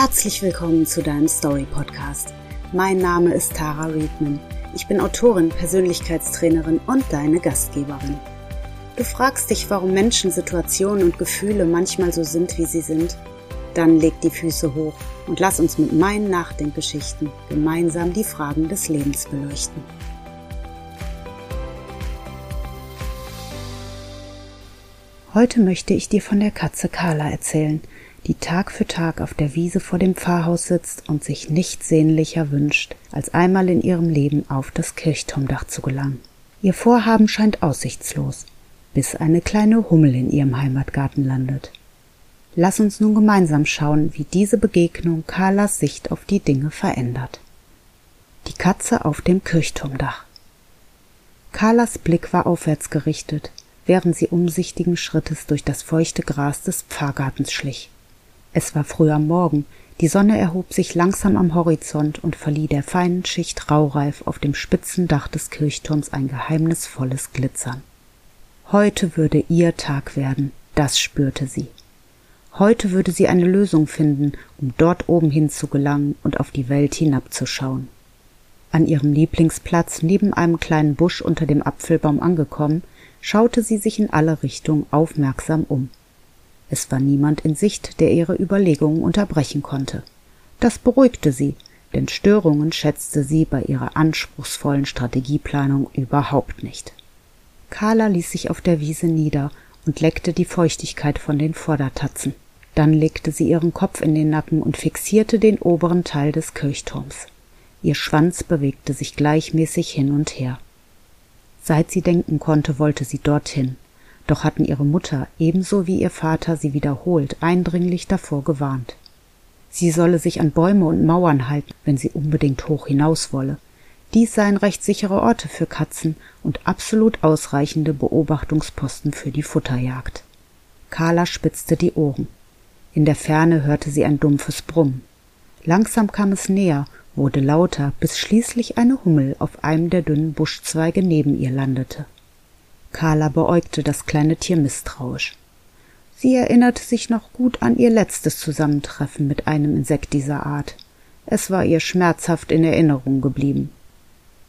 Herzlich willkommen zu deinem Story Podcast. Mein Name ist Tara Riedman. Ich bin Autorin, Persönlichkeitstrainerin und deine Gastgeberin. Du fragst dich, warum Menschen, Situationen und Gefühle manchmal so sind, wie sie sind? Dann leg die Füße hoch und lass uns mit meinen Nachdenkgeschichten gemeinsam die Fragen des Lebens beleuchten. Heute möchte ich dir von der Katze Carla erzählen, die Tag für Tag auf der Wiese vor dem Pfarrhaus sitzt und sich nichts sehnlicher wünscht, als einmal in ihrem Leben auf das Kirchturmdach zu gelangen. Ihr Vorhaben scheint aussichtslos, bis eine kleine Hummel in ihrem Heimatgarten landet. Lass uns nun gemeinsam schauen, wie diese Begegnung Carlas Sicht auf die Dinge verändert. Die Katze auf dem Kirchturmdach. Carlas Blick war aufwärts gerichtet, während sie umsichtigen Schrittes durch das feuchte Gras des Pfarrgartens schlich. Es war früh am Morgen, die Sonne erhob sich langsam am Horizont und verlieh der feinen Schicht Raureif auf dem spitzen Dach des Kirchturms ein geheimnisvolles Glitzern. Heute würde ihr Tag werden, das spürte sie. Heute würde sie eine Lösung finden, um dort oben hin zu gelangen und auf die Welt hinabzuschauen. An ihrem Lieblingsplatz neben einem kleinen Busch unter dem Apfelbaum angekommen, schaute sie sich in alle Richtungen aufmerksam um. Es war niemand in Sicht, der ihre Überlegungen unterbrechen konnte. Das beruhigte sie, denn Störungen schätzte sie bei ihrer anspruchsvollen Strategieplanung überhaupt nicht. Carla ließ sich auf der Wiese nieder und leckte die Feuchtigkeit von den Vordertatzen. Dann legte sie ihren Kopf in den Nacken und fixierte den oberen Teil des Kirchturms. Ihr Schwanz bewegte sich gleichmäßig hin und her. Seit sie denken konnte, wollte sie dorthin, doch hatten ihre Mutter ebenso wie ihr Vater sie wiederholt eindringlich davor gewarnt. Sie solle sich an Bäume und Mauern halten, wenn sie unbedingt hoch hinaus wolle. Dies seien recht sichere Orte für Katzen und absolut ausreichende Beobachtungsposten für die Futterjagd. Carla spitzte die Ohren. In der Ferne hörte sie ein dumpfes Brummen. Langsam kam es näher, wurde lauter, bis schließlich eine Hummel auf einem der dünnen Buschzweige neben ihr landete. Carla beäugte das kleine Tier misstrauisch. Sie erinnerte sich noch gut an ihr letztes Zusammentreffen mit einem Insekt dieser Art. Es war ihr schmerzhaft in Erinnerung geblieben.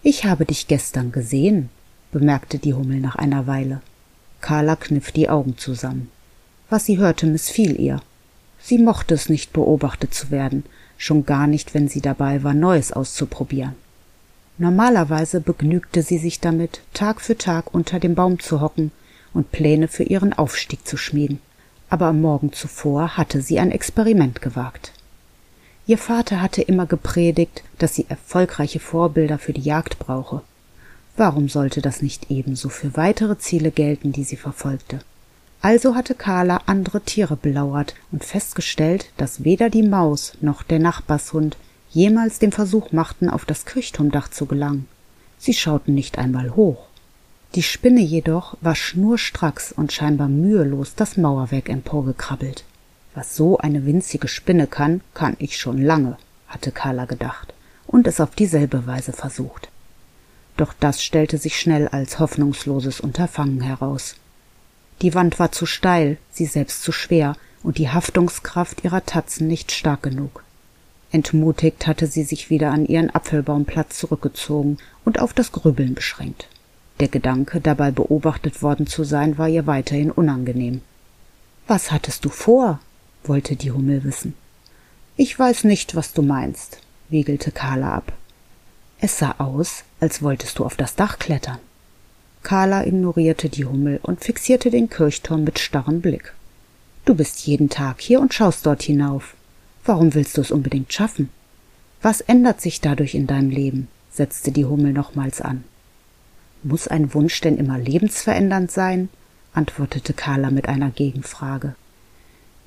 Ich habe dich gestern gesehen, bemerkte die Hummel nach einer Weile. Carla kniff die Augen zusammen. Was sie hörte, missfiel ihr. Sie mochte es nicht beobachtet zu werden, schon gar nicht, wenn sie dabei war, Neues auszuprobieren. Normalerweise begnügte sie sich damit, Tag für Tag unter dem Baum zu hocken und Pläne für ihren Aufstieg zu schmieden. Aber am Morgen zuvor hatte sie ein Experiment gewagt. Ihr Vater hatte immer gepredigt, dass sie erfolgreiche Vorbilder für die Jagd brauche. Warum sollte das nicht ebenso für weitere Ziele gelten, die sie verfolgte? Also hatte Carla andere Tiere belauert und festgestellt, dass weder die Maus noch der Nachbarshund jemals den Versuch machten, auf das Kirchturmdach zu gelangen. Sie schauten nicht einmal hoch. Die Spinne jedoch war schnurstracks und scheinbar mühelos das Mauerwerk emporgekrabbelt. Was so eine winzige Spinne kann, kann ich schon lange, hatte Carla gedacht und es auf dieselbe Weise versucht. Doch das stellte sich schnell als hoffnungsloses Unterfangen heraus. Die Wand war zu steil, sie selbst zu schwer und die Haftungskraft ihrer Tatzen nicht stark genug. Entmutigt hatte sie sich wieder an ihren Apfelbaumplatz zurückgezogen und auf das Grübeln beschränkt. Der Gedanke, dabei beobachtet worden zu sein, war ihr weiterhin unangenehm. Was hattest du vor? wollte die Hummel wissen. Ich weiß nicht, was du meinst, wiegelte Carla ab. Es sah aus, als wolltest du auf das Dach klettern. Carla ignorierte die Hummel und fixierte den Kirchturm mit starrem Blick. Du bist jeden Tag hier und schaust dort hinauf. Warum willst du es unbedingt schaffen? Was ändert sich dadurch in deinem Leben? setzte die Hummel nochmals an. Muss ein Wunsch denn immer lebensverändernd sein? antwortete Carla mit einer Gegenfrage.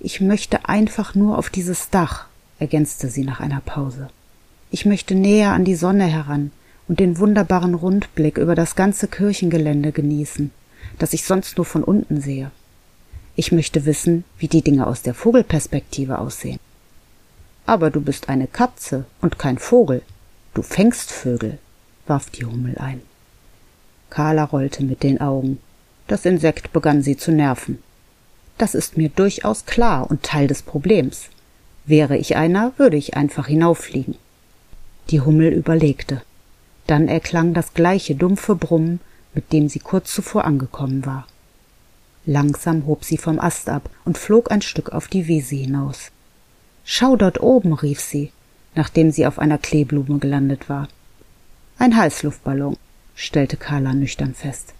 Ich möchte einfach nur auf dieses Dach, ergänzte sie nach einer Pause. Ich möchte näher an die Sonne heran und den wunderbaren Rundblick über das ganze Kirchengelände genießen, das ich sonst nur von unten sehe. Ich möchte wissen, wie die Dinge aus der Vogelperspektive aussehen. Aber du bist eine Katze und kein Vogel. Du fängst Vögel, warf die Hummel ein. Carla rollte mit den Augen. Das Insekt begann sie zu nerven. Das ist mir durchaus klar und Teil des Problems. Wäre ich einer, würde ich einfach hinauffliegen. Die Hummel überlegte. Dann erklang das gleiche dumpfe Brummen, mit dem sie kurz zuvor angekommen war. Langsam hob sie vom Ast ab und flog ein Stück auf die Wiese hinaus. Schau dort oben, rief sie, nachdem sie auf einer Kleeblume gelandet war. Ein Heißluftballon, stellte Carla nüchtern fest.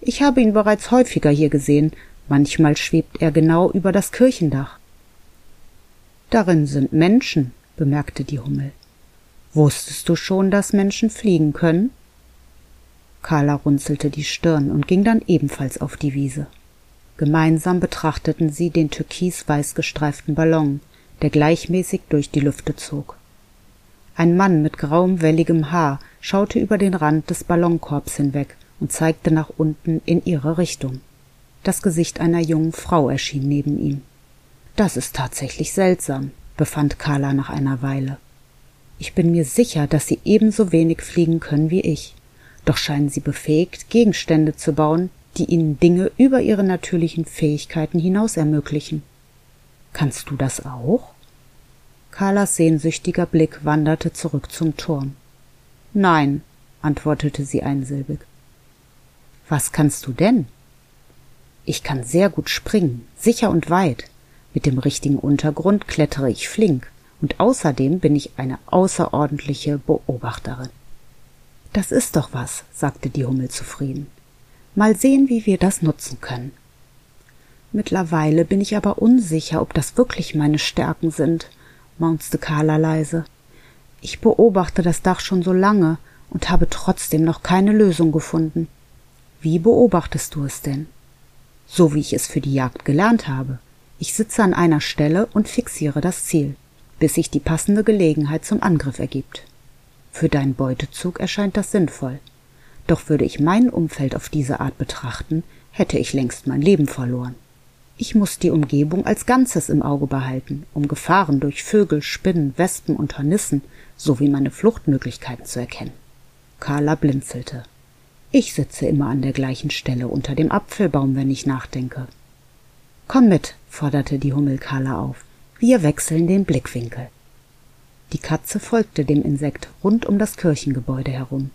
Ich habe ihn bereits häufiger hier gesehen, manchmal schwebt er genau über das Kirchendach. Darin sind Menschen, bemerkte die Hummel. Wusstest du schon, dass Menschen fliegen können? Carla runzelte die Stirn und ging dann ebenfalls auf die Wiese. Gemeinsam betrachteten sie den türkisweiß gestreiften Ballon, der gleichmäßig durch die Lüfte zog. Ein Mann mit grauem, welligem Haar schaute über den Rand des Ballonkorbs hinweg und zeigte nach unten in ihre Richtung. Das Gesicht einer jungen Frau erschien neben ihm. Das ist tatsächlich seltsam, befand Carla nach einer Weile. Ich bin mir sicher, dass Sie ebenso wenig fliegen können wie ich. Doch scheinen Sie befähigt, Gegenstände zu bauen, die Ihnen Dinge über Ihre natürlichen Fähigkeiten hinaus ermöglichen. Kannst du das auch? Carlas sehnsüchtiger Blick wanderte zurück zum Turm. Nein, antwortete sie einsilbig. Was kannst du denn? Ich kann sehr gut springen, sicher und weit. Mit dem richtigen Untergrund klettere ich flink und außerdem bin ich eine außerordentliche Beobachterin. Das ist doch was, sagte die Hummel zufrieden. Mal sehen, wie wir das nutzen können. Mittlerweile bin ich aber unsicher, ob das wirklich meine Stärken sind, maunzte Carla leise. Ich beobachte das Dach schon so lange und habe trotzdem noch keine Lösung gefunden. Wie beobachtest du es denn? So wie ich es für die Jagd gelernt habe. Ich sitze an einer Stelle und fixiere das Ziel bis sich die passende Gelegenheit zum Angriff ergibt. Für deinen Beutezug erscheint das sinnvoll. Doch würde ich mein Umfeld auf diese Art betrachten, hätte ich längst mein Leben verloren. Ich muss die Umgebung als Ganzes im Auge behalten, um Gefahren durch Vögel, Spinnen, Wespen und Hornissen sowie meine Fluchtmöglichkeiten zu erkennen. Carla blinzelte. Ich sitze immer an der gleichen Stelle unter dem Apfelbaum, wenn ich nachdenke. Komm mit, forderte die Hummel Carla auf. Wir wechseln den Blickwinkel. Die Katze folgte dem Insekt rund um das Kirchengebäude herum,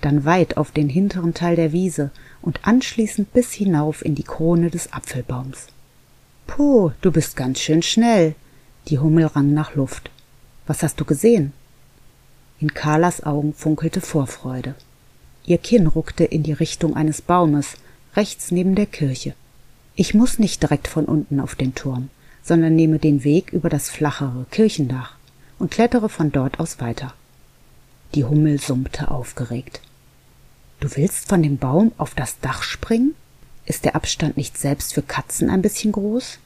dann weit auf den hinteren Teil der Wiese und anschließend bis hinauf in die Krone des Apfelbaums. Puh, du bist ganz schön schnell. Die Hummel rang nach Luft. Was hast du gesehen? In Carlas Augen funkelte Vorfreude. Ihr Kinn ruckte in die Richtung eines Baumes, rechts neben der Kirche. Ich muss nicht direkt von unten auf den Turm sondern nehme den Weg über das flachere Kirchendach und klettere von dort aus weiter. Die Hummel summte aufgeregt. Du willst von dem Baum auf das Dach springen? Ist der Abstand nicht selbst für Katzen ein bisschen groß?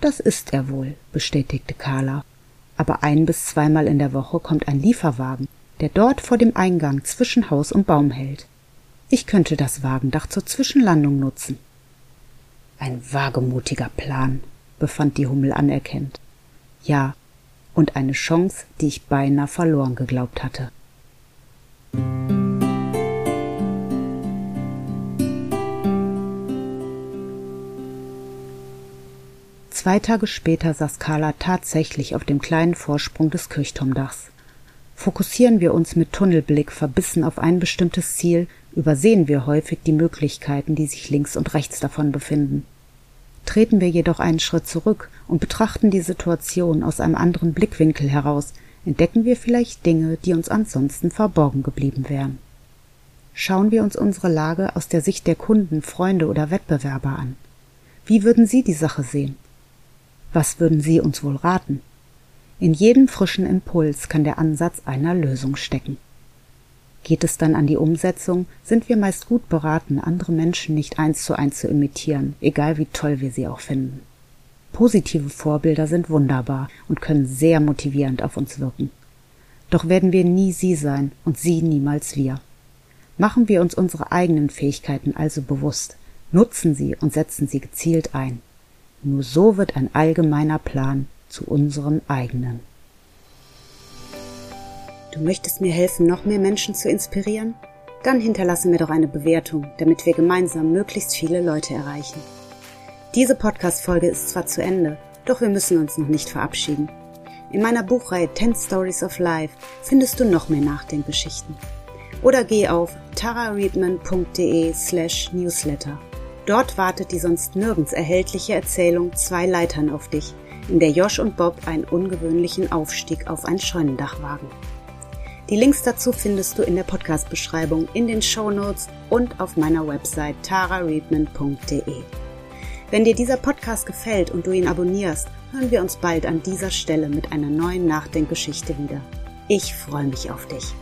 Das ist er wohl, bestätigte Carla. Aber ein bis zweimal in der Woche kommt ein Lieferwagen, der dort vor dem Eingang zwischen Haus und Baum hält. Ich könnte das Wagendach zur Zwischenlandung nutzen. Ein wagemutiger Plan, befand die Hummel anerkennt. Ja, und eine Chance, die ich beinahe verloren geglaubt hatte. Zwei Tage später saß Carla tatsächlich auf dem kleinen Vorsprung des Kirchturmdachs. Fokussieren wir uns mit Tunnelblick verbissen auf ein bestimmtes Ziel, übersehen wir häufig die Möglichkeiten, die sich links und rechts davon befinden. Treten wir jedoch einen Schritt zurück und betrachten die Situation aus einem anderen Blickwinkel heraus, entdecken wir vielleicht Dinge, die uns ansonsten verborgen geblieben wären. Schauen wir uns unsere Lage aus der Sicht der Kunden, Freunde oder Wettbewerber an. Wie würden Sie die Sache sehen? Was würden Sie uns wohl raten? In jedem frischen Impuls kann der Ansatz einer Lösung stecken. Geht es dann an die Umsetzung, sind wir meist gut beraten, andere Menschen nicht eins zu eins zu imitieren, egal wie toll wir sie auch finden. Positive Vorbilder sind wunderbar und können sehr motivierend auf uns wirken. Doch werden wir nie sie sein und sie niemals wir. Machen wir uns unsere eigenen Fähigkeiten also bewusst, nutzen sie und setzen sie gezielt ein. Nur so wird ein allgemeiner Plan zu unserem eigenen. Du möchtest mir helfen, noch mehr Menschen zu inspirieren? Dann hinterlasse mir doch eine Bewertung, damit wir gemeinsam möglichst viele Leute erreichen. Diese Podcast-Folge ist zwar zu Ende, Doch wir müssen uns noch nicht verabschieden. In meiner Buchreihe 10 Stories of Life findest du noch mehr Nachdenkgeschichten. Oder geh auf tarareadman.de slash newsletter. Dort wartet die sonst nirgends erhältliche Erzählung Zwei Leitern auf dich, in der Josh und Bob einen ungewöhnlichen Aufstieg auf ein Scheunendach wagen. Die Links dazu findest du in der Podcast-Beschreibung, in den Show Notes und auf meiner Website tarareadman.de. Wenn dir dieser Podcast gefällt und du ihn abonnierst, hören wir uns bald an dieser Stelle mit einer neuen Nachdenkgeschichte wieder. Ich freue mich auf dich.